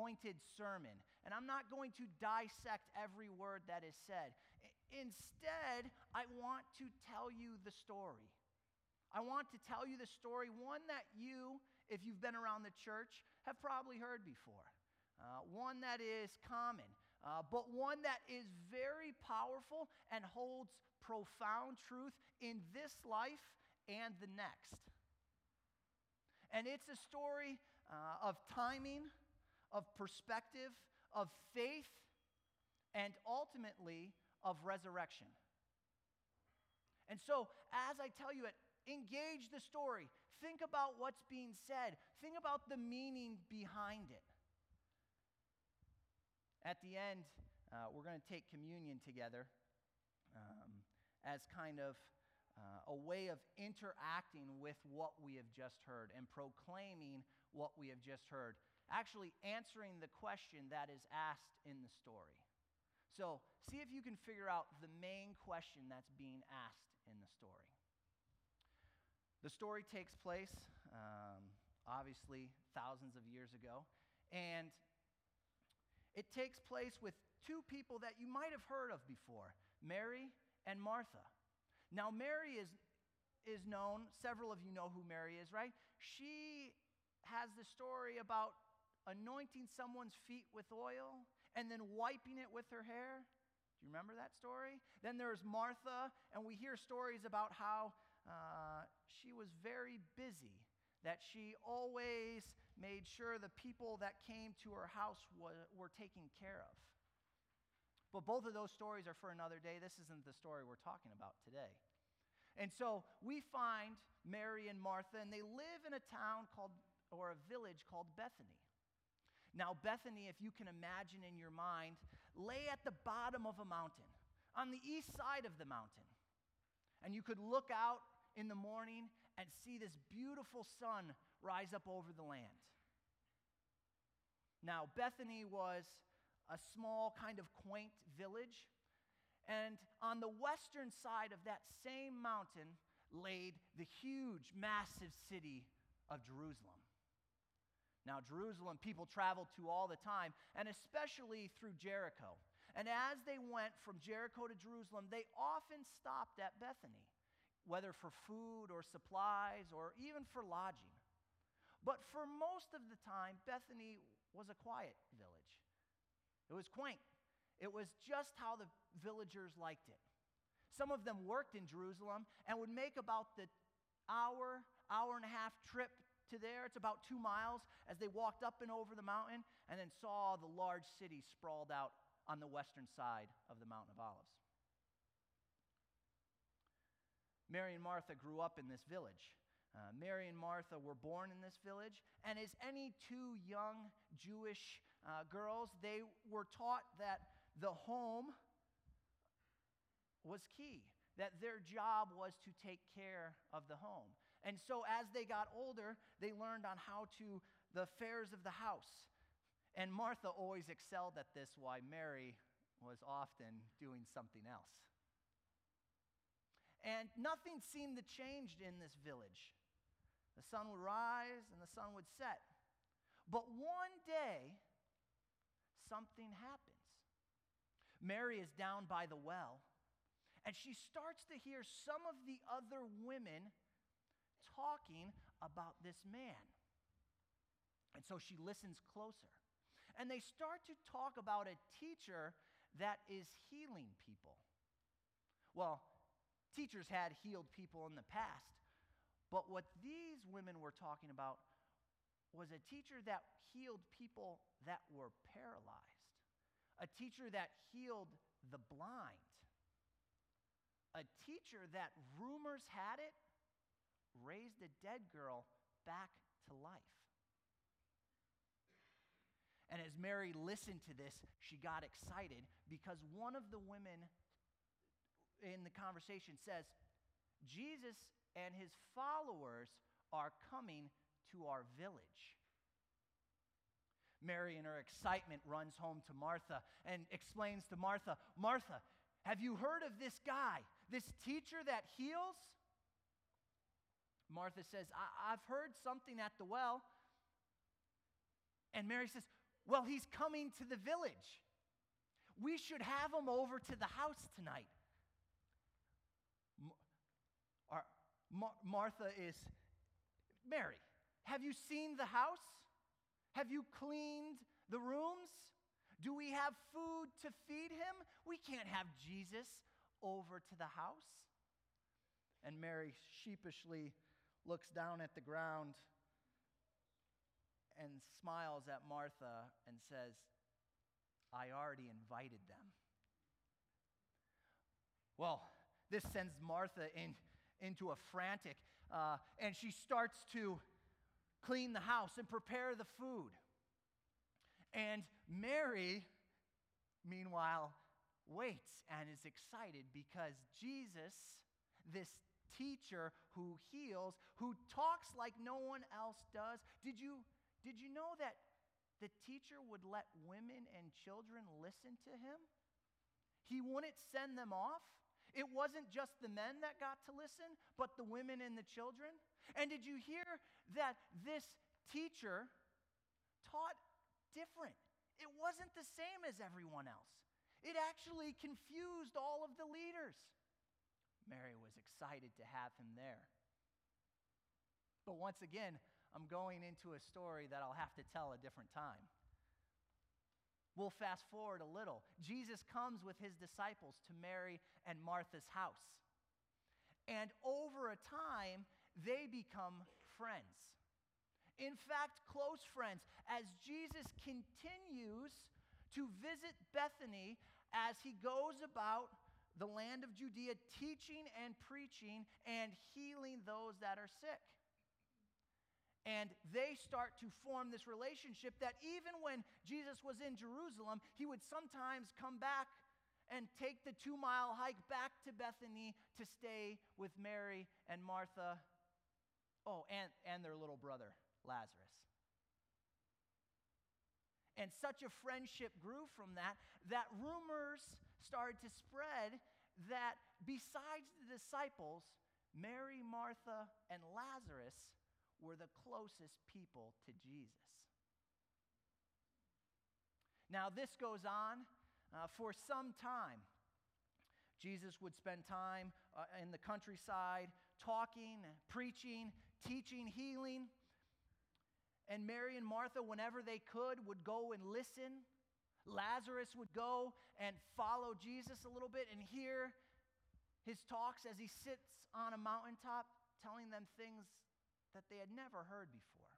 pointed sermon, and I'm not going to dissect every word that is said. Instead, I want to tell you the story. I want to tell you the story, one that you, if you've been around the church, have probably heard before. Uh, one that is common, uh, but one that is very powerful and holds profound truth in this life and the next. And it's a story uh, of timing, of perspective, of faith, and ultimately of resurrection. And so, as I tell you it, engage the story. Think about what's being said. Think about the meaning behind it. At the end, uh, we're going to take communion together um, as kind of uh, a way of interacting with what we have just heard and proclaiming what we have just heard, actually answering the question that is asked in the story. So, see if you can figure out the main question that's being asked in the story. The story takes place, um, obviously, thousands of years ago, and it takes place with two people that you might have heard of before Mary and Martha. Now, Mary is, is known, several of you know who Mary is, right? She has the story about anointing someone's feet with oil and then wiping it with her hair. Do you remember that story? Then there's Martha, and we hear stories about how uh, she was very busy, that she always made sure the people that came to her house were, were taken care of. But both of those stories are for another day. This isn't the story we're talking about today. And so we find Mary and Martha, and they live in a town called, or a village called Bethany. Now, Bethany, if you can imagine in your mind, lay at the bottom of a mountain, on the east side of the mountain. And you could look out in the morning and see this beautiful sun rise up over the land. Now, Bethany was a small, kind of quaint village. And on the western side of that same mountain laid the huge, massive city of Jerusalem. Now, Jerusalem, people traveled to all the time, and especially through Jericho. And as they went from Jericho to Jerusalem, they often stopped at Bethany, whether for food or supplies or even for lodging. But for most of the time, Bethany was a quiet village. It was quaint. It was just how the villagers liked it. Some of them worked in Jerusalem and would make about the hour, hour and a half trip to there. It's about two miles as they walked up and over the mountain and then saw the large city sprawled out on the western side of the Mountain of Olives. Mary and Martha grew up in this village. Uh, Mary and Martha were born in this village, and as any two young Jewish uh, girls, they were taught that the home was key, that their job was to take care of the home. And so as they got older, they learned on how to, the affairs of the house. And Martha always excelled at this, while Mary was often doing something else. And nothing seemed to change in this village. The sun would rise and the sun would set. But one day, something happens. Mary is down by the well, and she starts to hear some of the other women talking about this man. And so she listens closer. And they start to talk about a teacher that is healing people. Well, teachers had healed people in the past, but what these women were talking about was a teacher that healed people that were paralyzed, a teacher that healed the blind, a teacher that rumors had it raised a dead girl back to life. And as Mary listened to this, she got excited because one of the women in the conversation says, Jesus and his followers are coming to our village. Mary, in her excitement, runs home to Martha and explains to Martha, Martha, have you heard of this guy, this teacher that heals? Martha says, I- have heard something at the well. And Mary says, Well, he's coming to the village. We should have him over to the house tonight. Our, Mar- Martha is Mary. Have you seen the house? Have you cleaned the rooms? Do we have food to feed him? We can't have Jesus over to the house. And Mary sheepishly looks down at the ground and smiles at Martha and says, I already invited them. Well, this sends Martha in, into a frantic, uh, and she starts to clean the house and prepare the food. And Mary, meanwhile, waits and is excited because Jesus, this teacher who heals, who talks like no one else does, did you, did you know that the teacher would let women and children listen to him? He wouldn't send them off. It wasn't just the men that got to listen, but the women and the children. And did you hear that this teacher taught different? It wasn't the same as everyone else. It actually confused all of the leaders. Mary was excited to have him there. But once again, I'm going into a story that I'll have to tell a different time. We'll fast forward a little. Jesus comes with his disciples to Mary and Martha's house. And over a time, they become friends. In fact, close friends, as Jesus continues to visit Bethany as he goes about the land of Judea, teaching and preaching and healing those that are sick. And they start to form this relationship that even when Jesus was in Jerusalem, he would sometimes come back and take the two mile hike back to Bethany to stay with Mary and Martha. Oh, and, and their little brother, Lazarus. And such a friendship grew from that that rumors started to spread that besides the disciples, Mary, Martha, and Lazarus were the closest people to Jesus. Now, this goes on uh, for some time. Jesus would spend time uh, in the countryside talking, preaching, teaching, healing. And Mary and Martha, whenever they could, would go and listen. Lazarus would go and follow Jesus a little bit and hear his talks as he sits on a mountaintop telling them things that they had never heard before.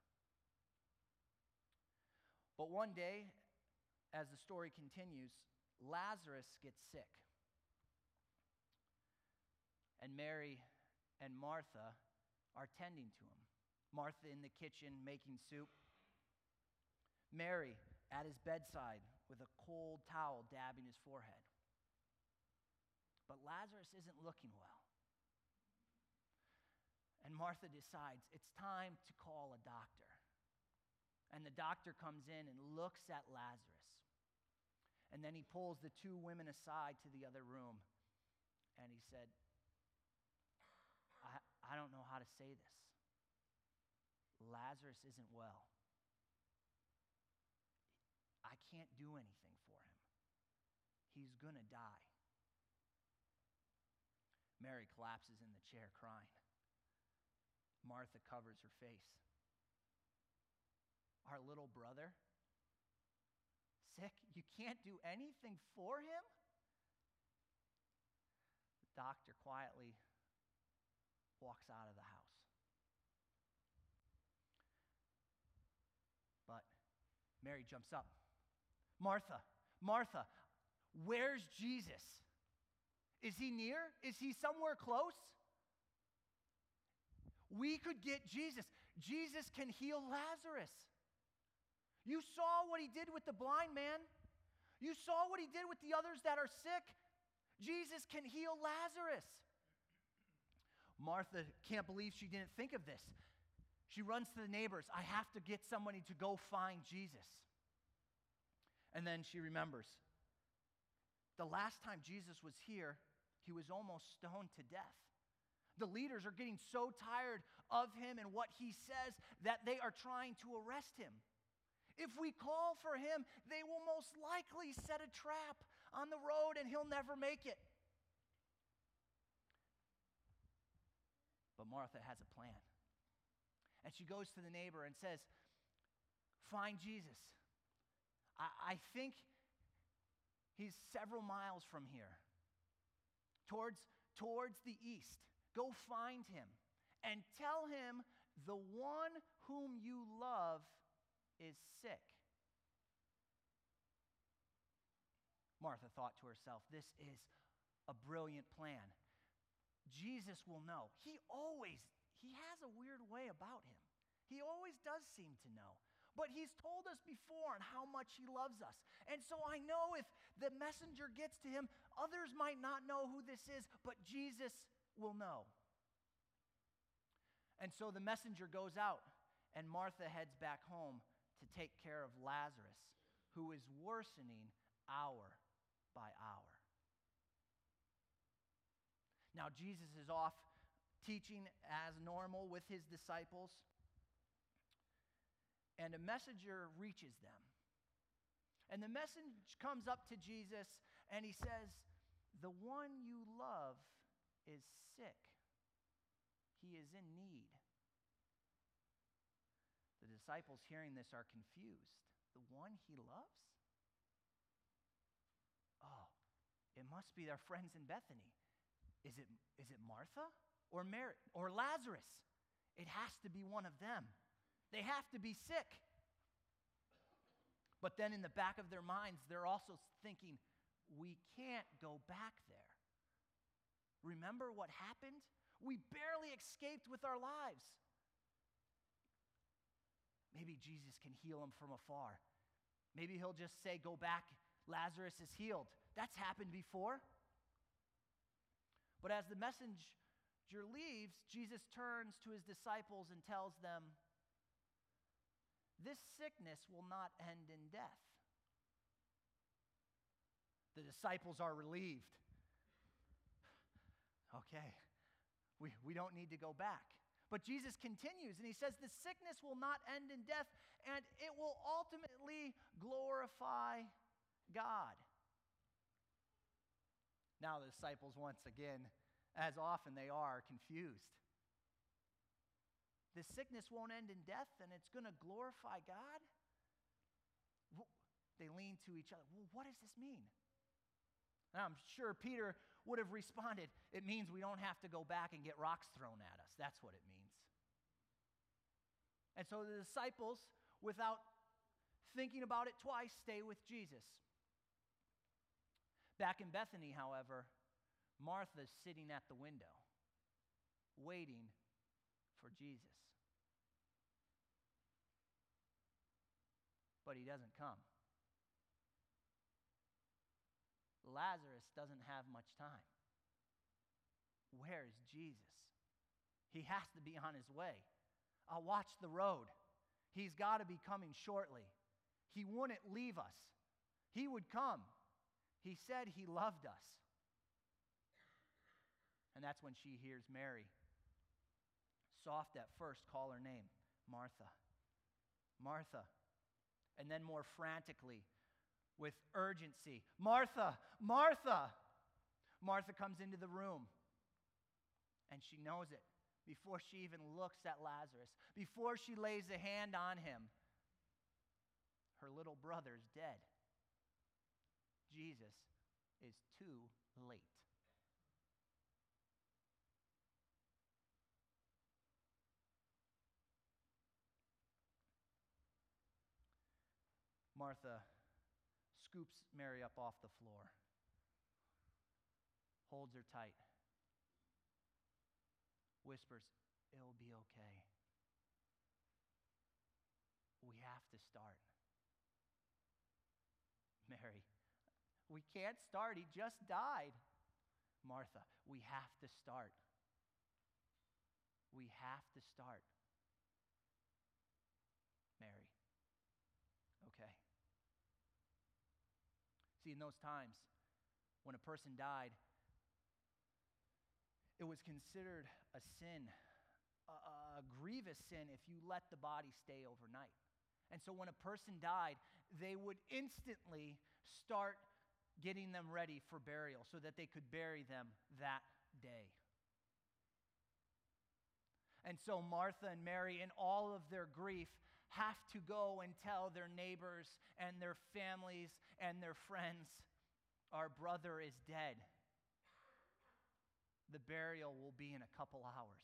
But one day, as the story continues, Lazarus gets sick. And Mary and Martha are tending to him. Martha in the kitchen making soup. Mary at his bedside with a cold towel dabbing his forehead. But Lazarus isn't looking well. And Martha decides it's time to call a doctor. And the doctor comes in and looks at Lazarus. And then he pulls the two women aside to the other room. And he said, I, I don't know how to say this. Lazarus isn't well. I can't do anything for him. He's going to die. Mary collapses in the chair crying. Martha covers her face. Our little brother, sick, you can't do anything for him? The doctor quietly walks out of the house. But Mary jumps up. Martha, Martha, where's Jesus? Is he near? Is he somewhere close? we could get Jesus. Jesus can heal Lazarus. You saw what he did with the blind man. You saw what he did with the others that are sick. Jesus can heal Lazarus. Martha can't believe she didn't think of this. She runs to the neighbors. I have to get somebody to go find Jesus. And then she remembers the last time Jesus was here, he was almost stoned to death. The leaders are getting so tired of him and what he says that they are trying to arrest him. If we call for him, they will most likely set a trap on the road and he'll never make it. But Martha has a plan. And she goes to the neighbor and says, Find Jesus. I, I think he's several miles from here, towards, towards the east. Go find him and tell him the one whom you love is sick. Martha thought to herself, This is a brilliant plan. Jesus will know. He always, he has a weird way about him. He always does seem to know. But he's told us before on how much he loves us. And so I know if the messenger gets to him, others might not know who this is, but Jesus will know. And so the messenger goes out, and Martha heads back home to take care of Lazarus, who is worsening hour by hour. Now, Jesus is off teaching as normal with his disciples, and a messenger reaches them. And the message comes up to Jesus, and he says, The one you love is sick. He is in need. The disciples hearing this are confused. The one he loves? Oh, it must be their friends in Bethany. Is it, is it Martha or Mary or Lazarus? It has to be one of them. They have to be sick. But then in the back of their minds, they're also thinking, we can't go back there. Remember what happened? We barely escaped with our lives. Maybe Jesus can heal them from afar. Maybe he'll just say, Go back, Lazarus is healed. That's happened before. But as the messenger leaves, Jesus turns to his disciples and tells them, This sickness will not end in death. The disciples are relieved. Okay, we, we don't need to go back. But Jesus continues and he says, The sickness will not end in death, and it will ultimately glorify God. Now, the disciples, once again, as often they are, confused. The sickness won't end in death, and it's going to glorify God? They lean to each other. Well, what does this mean? And I'm sure Peter would have responded, It means we don't have to go back and get rocks thrown at us. That's what it means. And so the disciples, without thinking about it twice, stay with Jesus. Back in Bethany, however, Martha's sitting at the window, waiting for Jesus. But he doesn't come. Lazarus doesn't have much time. Where's Jesus? He has to be on his way. I'll watch the road. He's got to be coming shortly. He wouldn't leave us, He would come. He said He loved us. And that's when she hears Mary. Soft at first, call her name Martha. Martha. And then more frantically, with urgency Martha, Martha. Martha comes into the room and she knows it before she even looks at Lazarus, before she lays a hand on him. Her little brother's dead. Jesus is too late. Martha scoops Mary up off the floor, holds her tight, whispers, It'll be okay. We have to start. Mary, we can't start. He just died. Martha, we have to start. We have to start. Mary, See, in those times, when a person died, it was considered a sin, a, a, grievous sin, if you let the body stay overnight. And so when a person died, they would instantly start getting them ready for burial so that they could bury them that day. And so Martha and Mary, in all of their grief, have to go and tell their neighbors and their families and their friends, Our brother is dead. The burial will be in a couple hours.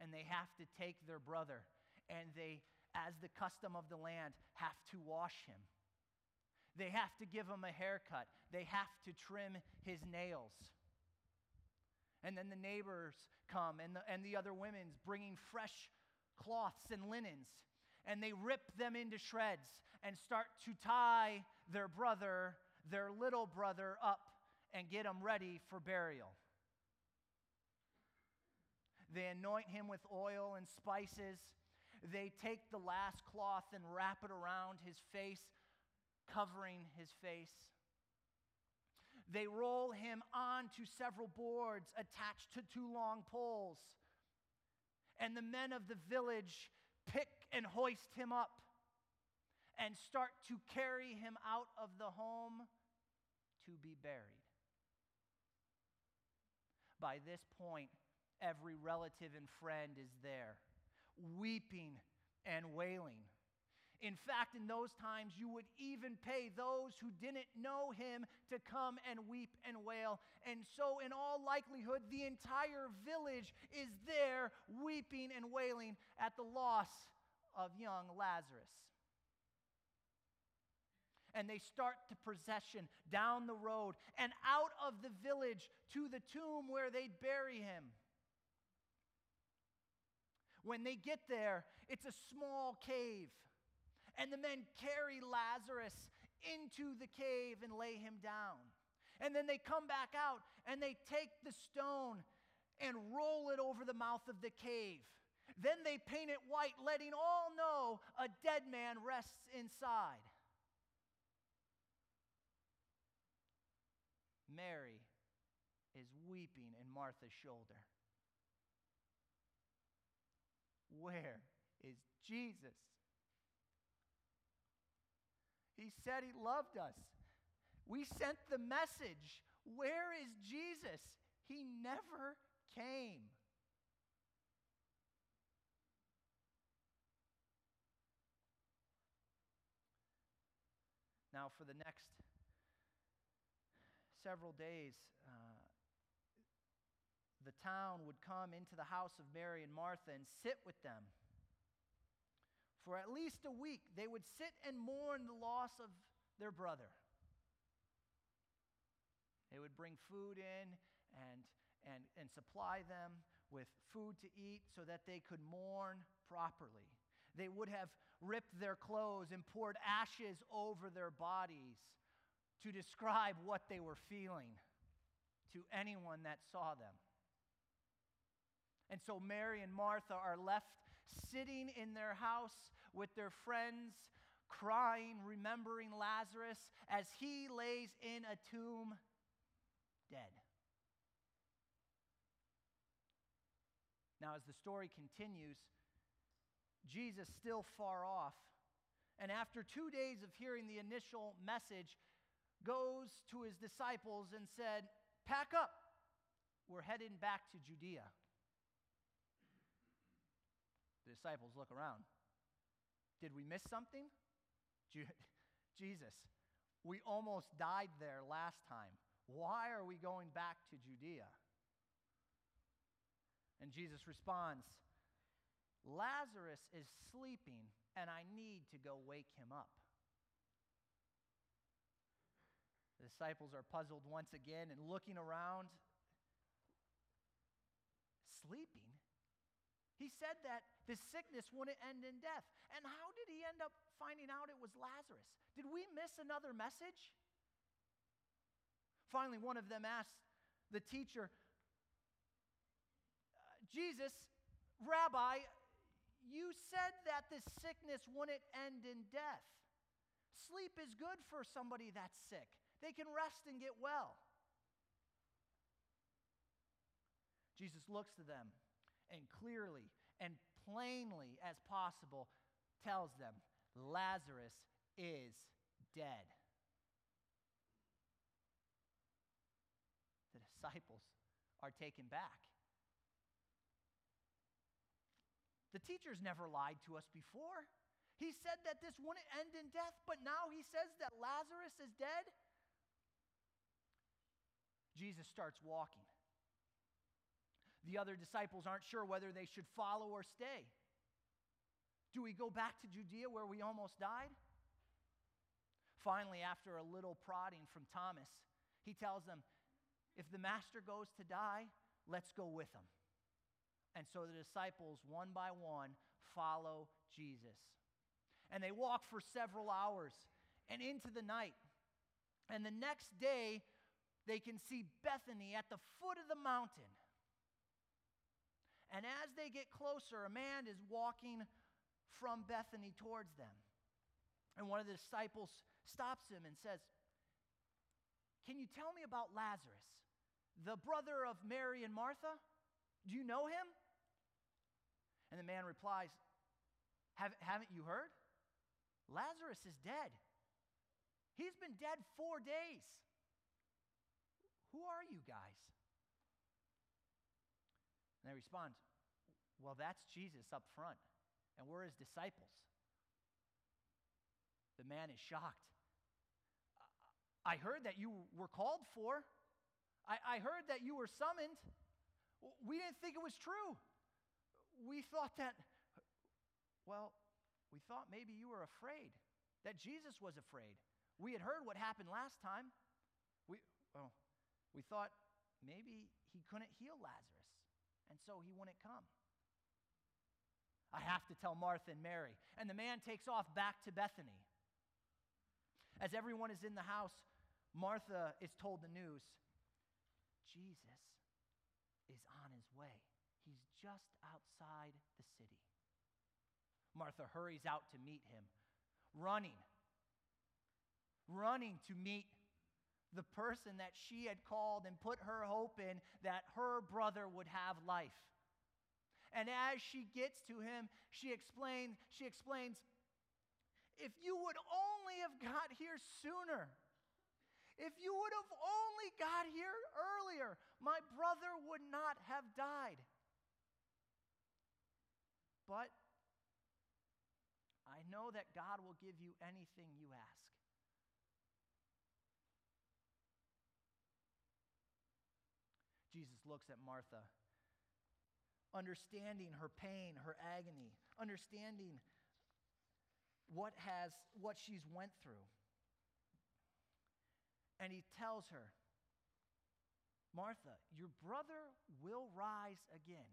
And they have to take their brother, and they, as the custom of the land, have to wash him. They have to give him a haircut. They have to trim his nails. And then the neighbors come and the, and the other women's bringing fresh cloths and linens. And they rip them into shreds and start to tie their brother, their little brother, up and get him ready for burial. They anoint him with oil and spices. They take the last cloth and wrap it around his face, covering his face. They roll him onto several boards attached to two long poles. And the men of the village pick and hoist him up and start to carry him out of the home to be buried. By this point, every relative and friend is there, weeping and wailing. In fact, in those times, you would even pay those who didn't know him to come and weep and wail. And so, in all likelihood, the entire village is there weeping and wailing at the loss of young Lazarus. And they start the procession down the road and out of the village to the tomb where they'd bury him. When they get there, it's a small cave and the men carry Lazarus into the cave and lay him down. And then they come back out and they take the stone and roll it over the mouth of the cave. Then they paint it white, letting all know a dead man rests inside. Mary is weeping in Martha's shoulder. Where is Jesus? He said he loved us. We sent the message. Where is Jesus? He never came. Now, for the next several days, uh, the town would come into the house of Mary and Martha and sit with them for at least a week, they would sit and mourn the loss of their brother. They would bring food in and, and, and supply them with food to eat so that they could mourn properly. They would have ripped their clothes and poured ashes over their bodies to describe what they were feeling to anyone that saw them. And so Mary and Martha are left sitting in their house with their friends, crying, remembering Lazarus as he lays in a tomb dead. Now, as the story continues, Jesus still far off, and after two days of hearing the initial message, goes to his disciples and said, Pack up, we're heading back to Judea. The disciples look around. Did we miss something? Jesus, we almost died there last time. Why are we going back to Judea? And Jesus responds, Lazarus is sleeping, and I need to go wake him up. The disciples are puzzled once again and looking around. Sleeping? He said that this sickness wouldn't end in death. And how did he end up finding out it was Lazarus? Did we miss another message? Finally, one of them asked the teacher, uh, Jesus, Rabbi, you said that this sickness wouldn't end in death. Sleep is good for somebody that's sick, they can rest and get well. Jesus looks to them and clearly and plainly as possible tells them Lazarus is dead. The disciples are taken back. The teacher's never lied to us before. He said that this wouldn't end in death, but now he says that Lazarus is dead. Jesus starts walking. The other disciples aren't sure whether they should follow or stay. Do we go back to Judea where we almost died? Finally, after a little prodding from Thomas, he tells them, If the master goes to die, let's go with him. And so the disciples, one by one, follow Jesus. And they walk for several hours and into the night. And the next day, they can see Bethany at the foot of the mountain. And as they get closer, a man is walking from Bethany towards them. And one of the disciples stops him and says, Can you tell me about Lazarus, the brother of Mary and Martha? Do you know him? And the man replies, Have, Haven't you heard? Lazarus is dead. He's been dead four days. Who are you guys? And they respond, Well, that's Jesus up front, and we're his disciples. The man is shocked. I heard that you were called for. I, I heard that you were summoned. We didn't think it was true. We thought that, well, we thought maybe you were afraid, that Jesus was afraid. We had heard what happened last time. We, well, we thought maybe he couldn't heal Lazarus, and so he wouldn't come. I have to tell Martha and Mary. And the man takes off back to Bethany. As everyone is in the house, Martha is told the news Jesus is on his way. He's just outside the city. Martha hurries out to meet him, running, running to meet the person that she had called and put her hope in that her brother would have life. And as she gets to him, she explains, she explains, if you would only have got here sooner, if you would have only got here earlier, my brother would not have died. But I know that God will give you anything you ask. Jesus looks at Martha, understanding her pain, her agony, understanding what has what she's went through. And he tells her, Martha, your brother will rise again.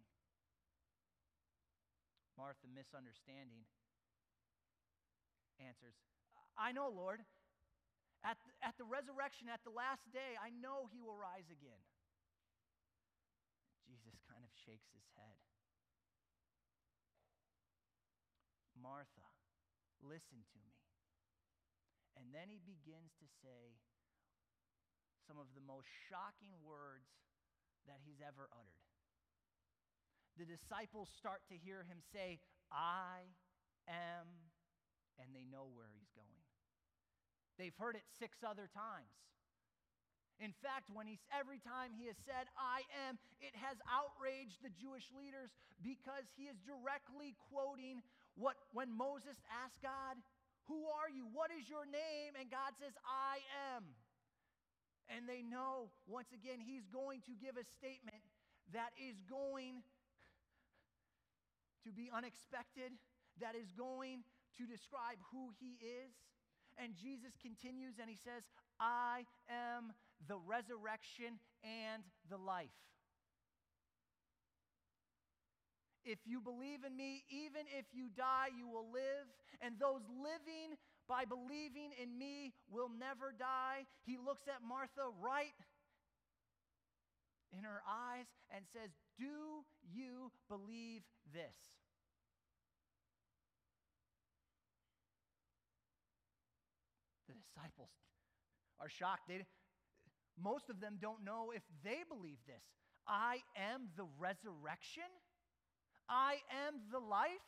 Martha, misunderstanding, answers, I know, Lord. At the, at the resurrection, at the last day, I know he will rise again. Shakes his head. Martha, listen to me. And then he begins to say some of the most shocking words that he's ever uttered. The disciples start to hear him say, I am, and they know where he's going. They've heard it six other times. In fact, when he's every time he has said, I am, it has outraged the Jewish leaders because he is directly quoting what when Moses asked God, Who are you? What is your name? And God says, I am. And they know, once again, he's going to give a statement that is going to be unexpected, that is going to describe who he is. And Jesus continues and he says, I am the resurrection and the life. If you believe in me, even if you die, you will live. And those living by believing in me will never die. He looks at Martha right in her eyes and says, Do you believe this? The disciples are shocked. They, most of them don't know if they believe this. I am the resurrection. I am the life?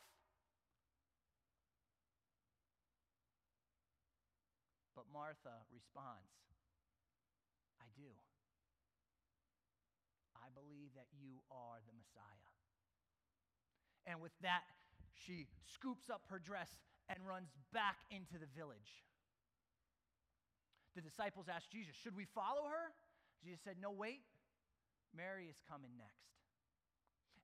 But Martha responds, I do. I believe that you are the Messiah. And with that, she scoops up her dress and runs back into the village. The disciples asked Jesus, Should we follow her? Jesus said, No, wait. Mary is coming next.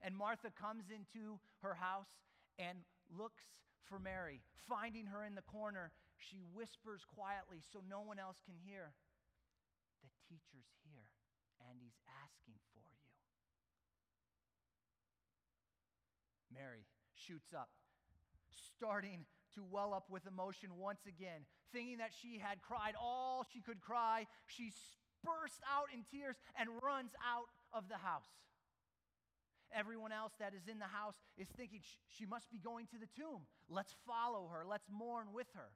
And Martha comes into her house and looks for Mary. Finding her in the corner, she whispers quietly so no one else can hear, The teacher's here, and he's asking for you. Mary shoots up, starting to well up with emotion once again, thinking that she had cried all she could cry. She bursts out in tears and runs out of the house. Everyone else that is in the house is thinking she must be going to the tomb. Let's follow her. Let's mourn with her.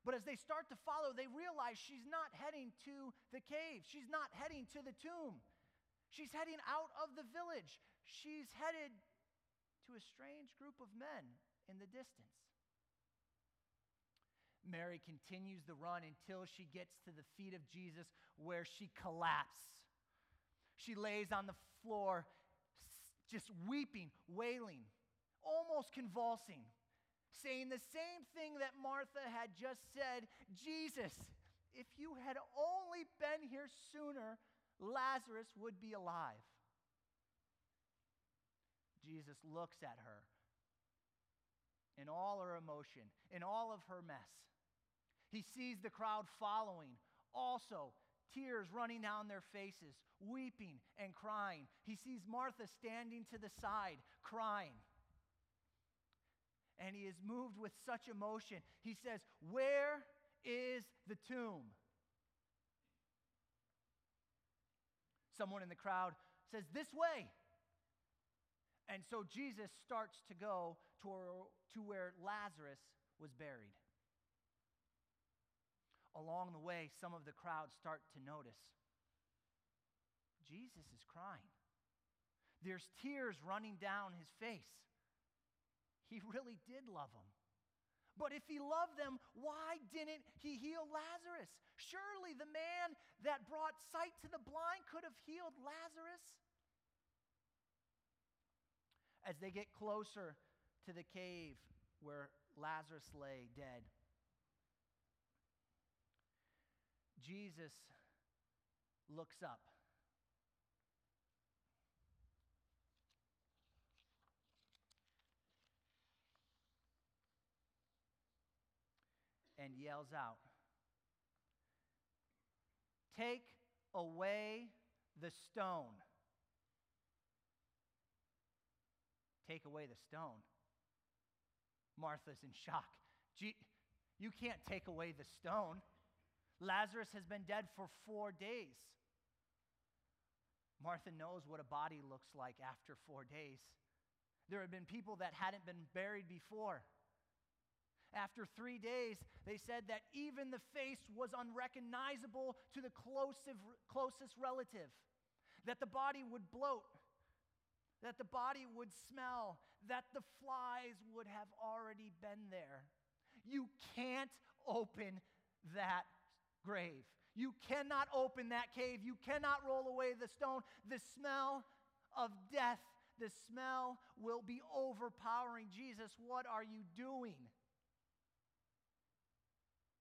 But as they start to follow, they realize she's not heading to the cave. She's not heading to the tomb. She's heading out of the village. She's headed to a strange group of men in the distance. Mary continues the run until she gets to the feet of Jesus where she collapses. She lays on the floor, just weeping, wailing, almost convulsing, saying the same thing that Martha had just said Jesus, if you had only been here sooner, Lazarus would be alive. Jesus looks at her in all her emotion, in all of her mess. He sees the crowd following, also tears running down their faces, weeping and crying. He sees Martha standing to the side, crying. And he is moved with such emotion. He says, Where is the tomb? Someone in the crowd says, This way. And so Jesus starts to go to, to where Lazarus was buried. Along the way, some of the crowd start to notice Jesus is crying. There's tears running down his face. He really did love them. But if he loved them, why didn't he heal Lazarus? Surely the man that brought sight to the blind could have healed Lazarus. As they get closer to the cave where Lazarus lay dead, Jesus looks up. And yells out, Take away the stone. Take away the stone. Martha's in shock. Gee, you can't take away the stone. Lazarus has been dead for four days. Martha knows what a body looks like after four days. There have been people that hadn't been buried before. After three days, they said that even the face was unrecognizable to the closest relative, that the body would bloat, that the body would smell, that the flies would have already been there. You can't open that grave. You cannot open that cave. You cannot roll away the stone. The smell of death, the smell will be overpowering. Jesus, what are you doing?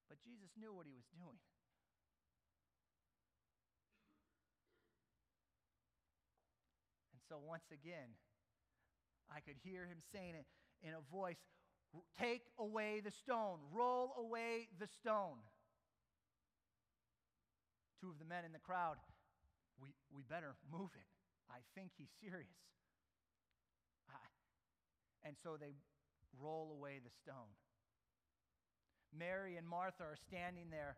But Jesus knew what he was doing. And so, once again, I could hear him saying it in a voice Take away the stone, roll away the stone two of the men in the crowd, we, we better move it. I think he's serious. Ah, and so they roll away the stone. Mary and Martha are standing there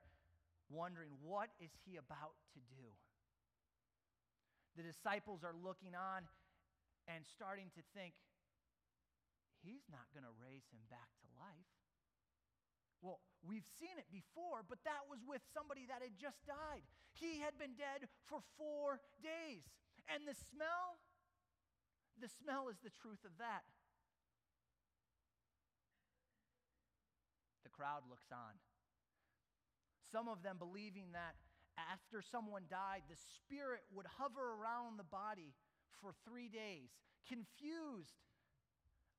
wondering, what is he about to do? The disciples are looking on and starting to think, he's not going to raise him back to life. Well, we've seen it before, but that was with somebody that had just died. He had been dead for four days. And the smell, the smell is the truth of that. The crowd looks on. Some of them believing that after someone died, the spirit would hover around the body for three days, confused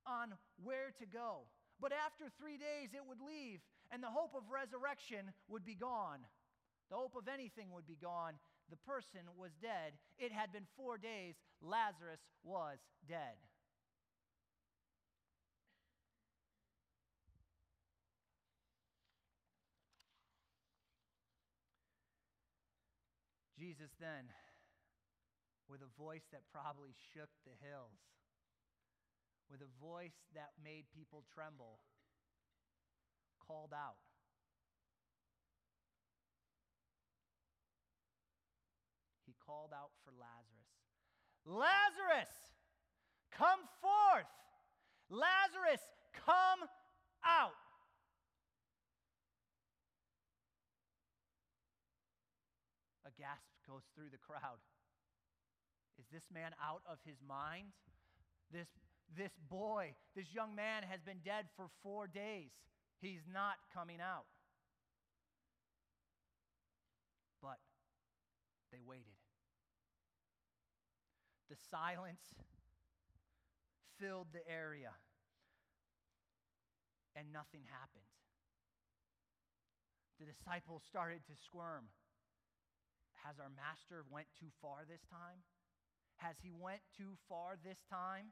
on where to go. But after three days, it would leave, and the hope of resurrection would be gone. The hope of anything would be gone. The person was dead. It had been four days. Lazarus was dead. Jesus then, with a voice that probably shook the hills, with a voice that made people tremble, called out. He called out for Lazarus. Lazarus, come forth! Lazarus, come out! A gasp goes through the crowd. Is this man out of his mind? This, this boy, this young man has been dead for four days. He's not coming out. But they waited. The silence filled the area, and nothing happened. The disciples started to squirm. Has our master went too far this time? Has he went too far this time?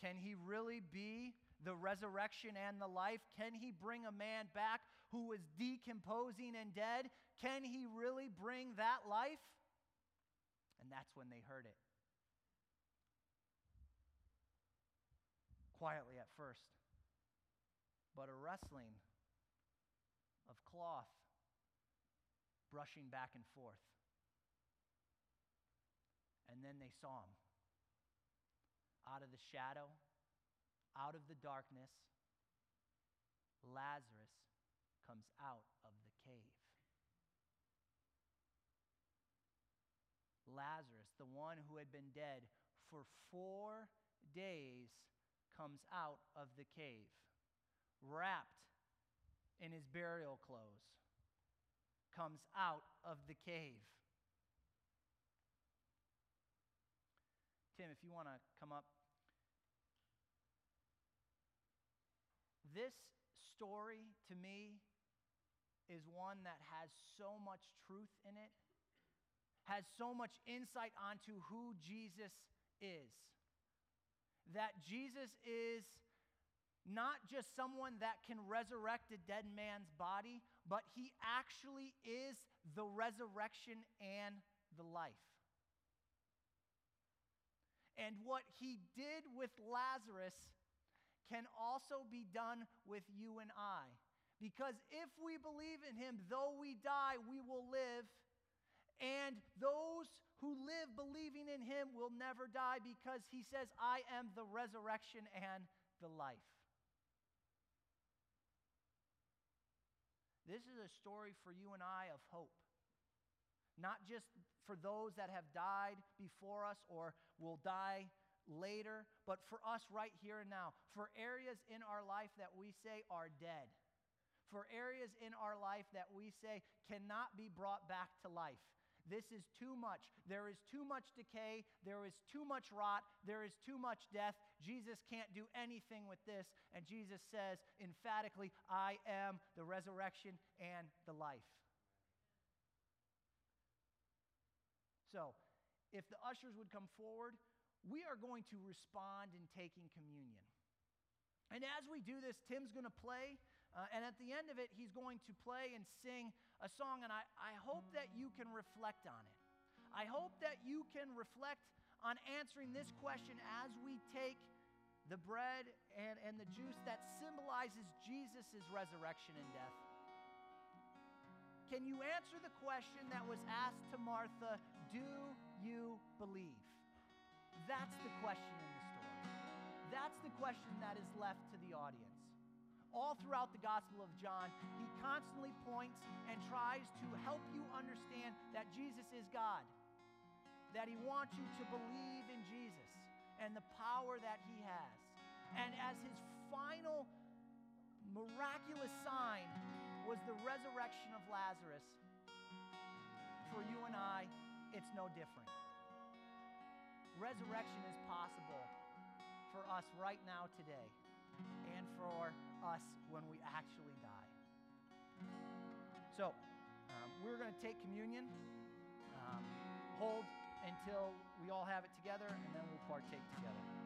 Can he really be the resurrection and the life? Can he bring a man back who was decomposing and dead? Can he really bring that life? And that's when they heard it. Quietly at first, but a rustling of cloth brushing back and forth. And then they saw him. Out of the shadow, out of the darkness, Lazarus comes out of the cave. Lazarus, the one who had been dead for four days, comes out of the cave, wrapped in his burial clothes comes out of the cave. Tim, if you want to come up. This story to me is one that has so much truth in it, has so much insight onto who Jesus is. That Jesus is not just someone that can resurrect a dead man's body, but he actually is the resurrection and the life. And what he did with Lazarus can also be done with you and I. Because if we believe in him, though we die, we will live. And those who live believing in him will never die because he says, I am the resurrection and the life. This is a story for you and I of hope. Not just for those that have died before us or will die later, but for us right here and now. For areas in our life that we say are dead. For areas in our life that we say cannot be brought back to life. This is too much. There is too much decay. There is too much rot. There is too much death. Jesus can't do anything with this. And Jesus says emphatically, I am the resurrection and the life. So, if the ushers would come forward, we are going to respond in taking communion. And as we do this, Tim's going to play. Uh, and at the end of it, he's going to play and sing a song, and I, I hope that you can reflect on it. I hope that you can reflect on answering this question as we take the bread and, and the juice that symbolizes Jesus' resurrection and death. Can you answer the question that was asked to Martha Do you believe? That's the question in the story. That's the question that is left to the audience all throughout the Gospel of John, he constantly points and tries to help you understand that Jesus is God. that He wants you to believe in Jesus and the power that He has. And as His final miraculous sign was the resurrection of Lazarus, for you and I, it's no different. Resurrection is possible for us right now today and for us when we actually die. So, um, we're going to take communion, um, hold until we all have it together, and then we'll partake together.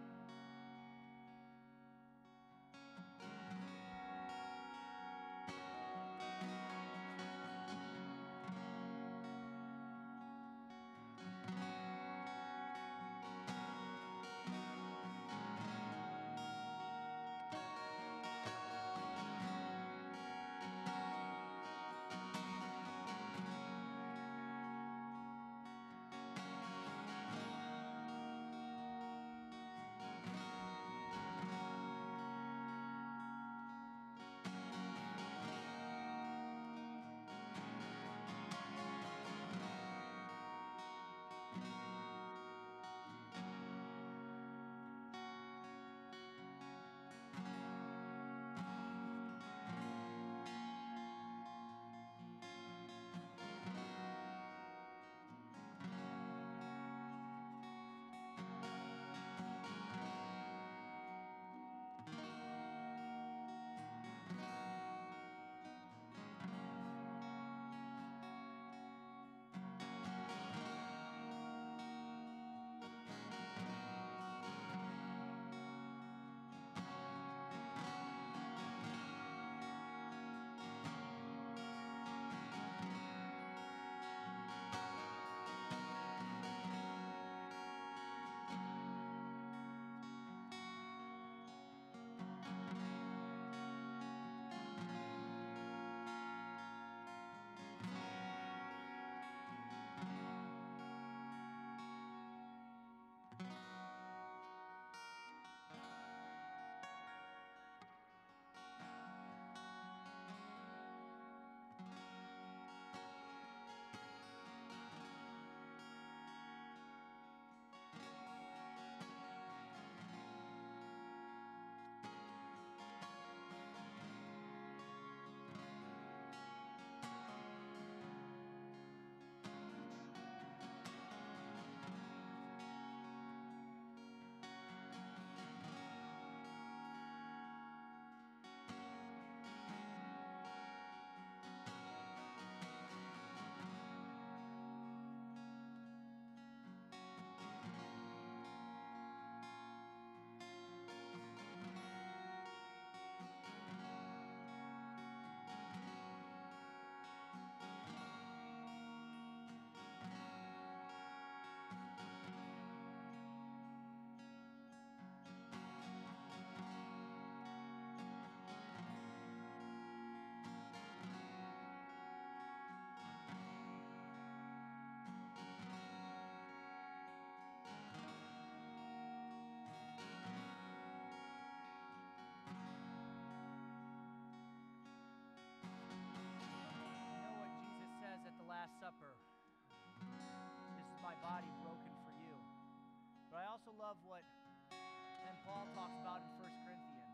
Paul talks about in 1 Corinthians.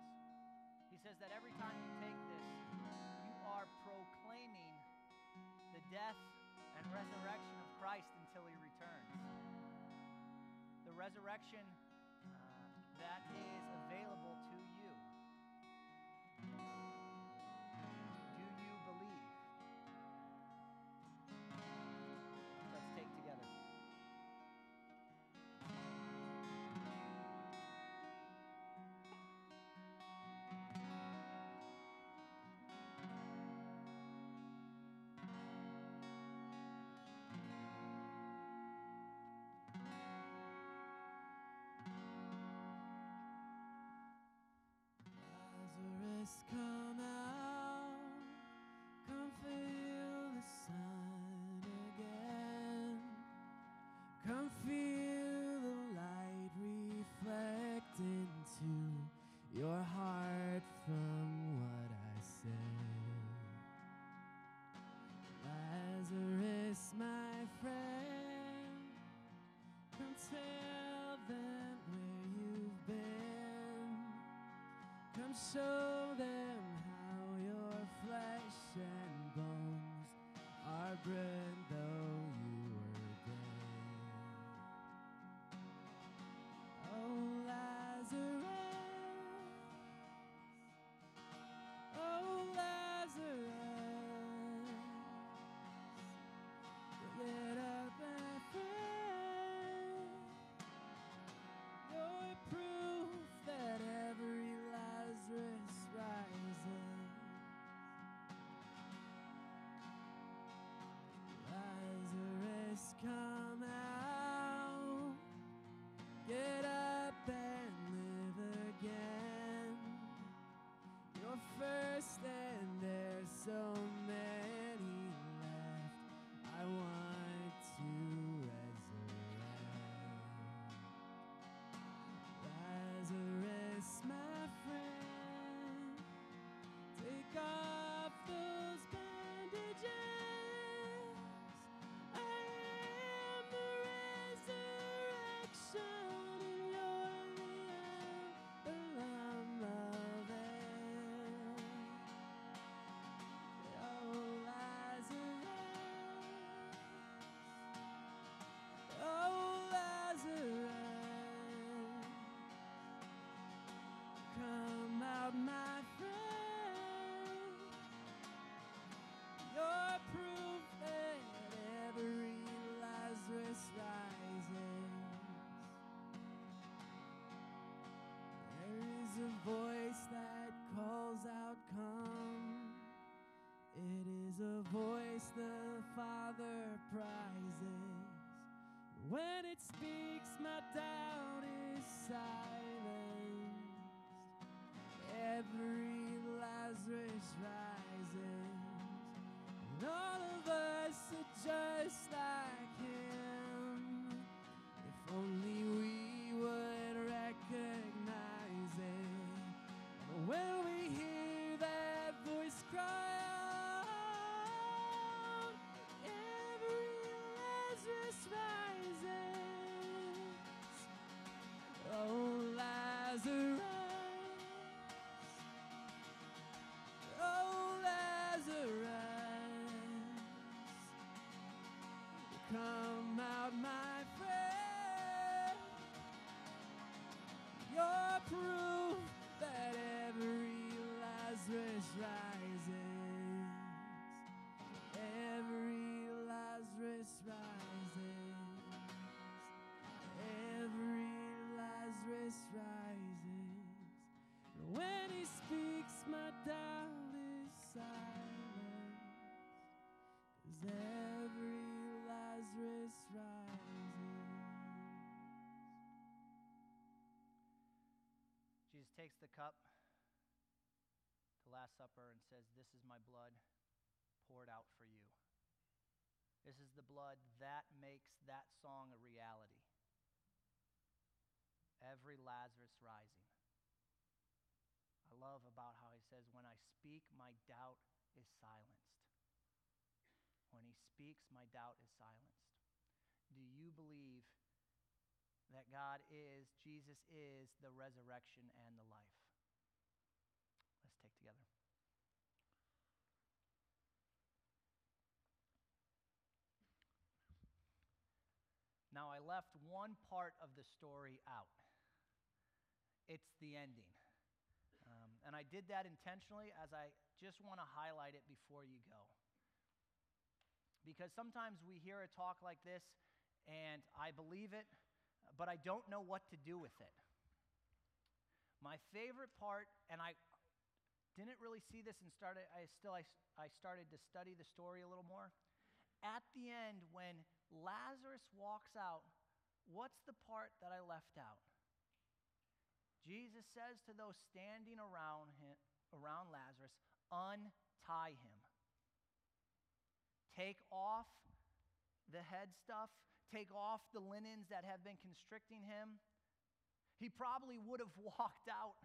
He says that every time you take this, you are proclaiming the death and resurrection of Christ until he returns. The resurrection feel the light reflect into your heart from what I said. Lazarus, my friend, come tell them where you've been. Come show. A voice the Father prizes. When it speaks, my doubt is silenced. Every Lazarus rises, and all of us are just like him. If only takes the cup, the Last Supper, and says, This is my blood poured out for you. This is the blood that makes that song a reality. Every Lazarus rising. I love about how he says, When I speak, my doubt is silenced. When he speaks, my doubt is silenced. Do you believe that God is, Jesus is the resurrection and the life? Let's take together. Now, I left one part of the story out. It's the ending. Um, and I did that intentionally as I just want to highlight it before you go. Because sometimes we hear a talk like this and I believe it, but I don't know what to do with it. My favorite part, and I didn't really see this and started, I still, I, I started to study the story a little more. At the end, when Lazarus walks out, what's the part that I left out? Jesus says to those standing around him, around Lazarus, untie him. Take off the head stuff, take off the linens that have been constricting him. He probably would have walked out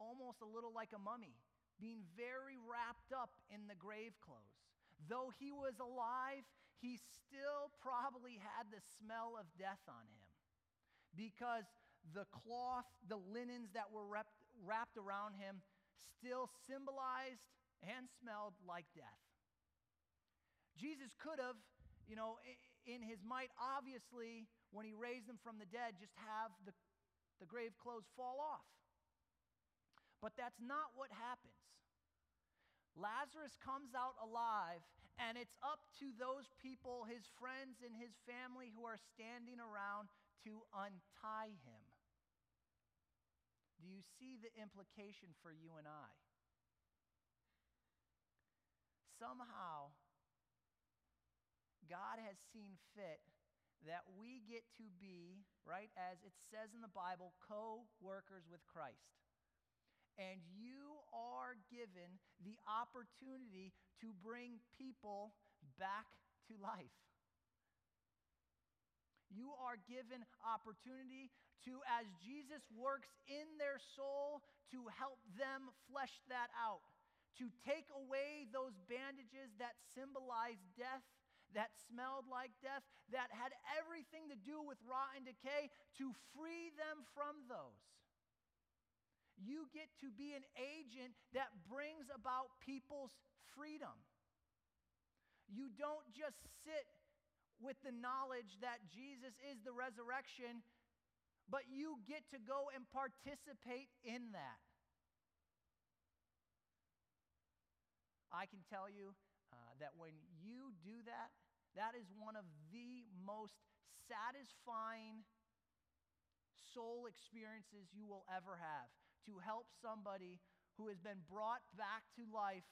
almost a little like a mummy, being very wrapped up in the grave clothes. Though he was alive, he still probably had the smell of death on him because the cloth, the linens that were wrapped, around him still symbolized and smelled like death. Jesus could have, you know, in his might, obviously, when he raised them from the dead, just have the, the grave clothes fall off. But that's not what happens. Lazarus comes out alive, and it's up to those people, his friends and his family, who are standing around to untie him. Do you see the implication for you and I? Somehow, God has seen fit that we get to be, right, as it says in the Bible, co workers with Christ. And you are given the opportunity to bring people back to life. You are given opportunity to, as Jesus works in their soul, to help them flesh that out, to take away those bandages that symbolize death that smelled like death, that had everything to do with rot and decay, to free them from those. You get to be an agent that brings about people's freedom. You don't just sit with the knowledge that Jesus is the resurrection, but you get to go and participate in that. I can tell you uh, that when you do that, that is one of the most satisfying soul experiences you will ever have. To help somebody who has been brought back to life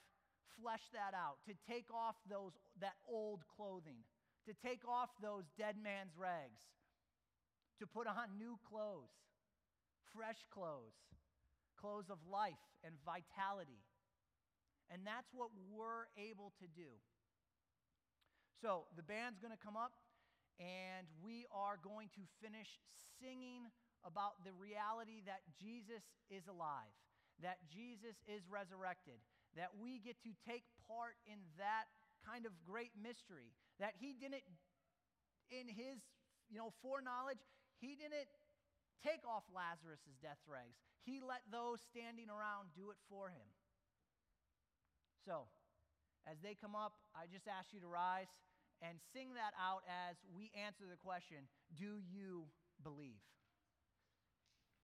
flesh that out, to take off those, that old clothing, to take off those dead man's rags, to put on new clothes, fresh clothes, clothes of life and vitality. And that's what we're able to do. So the band's going to come up, and we are going to finish singing about the reality that Jesus is alive, that Jesus is resurrected, that we get to take part in that kind of great mystery, that he didn't, in his you know, foreknowledge, he didn't take off Lazarus' death rags. He let those standing around do it for him. So, as they come up, I just ask you to rise and sing that out as we answer the question Do you believe?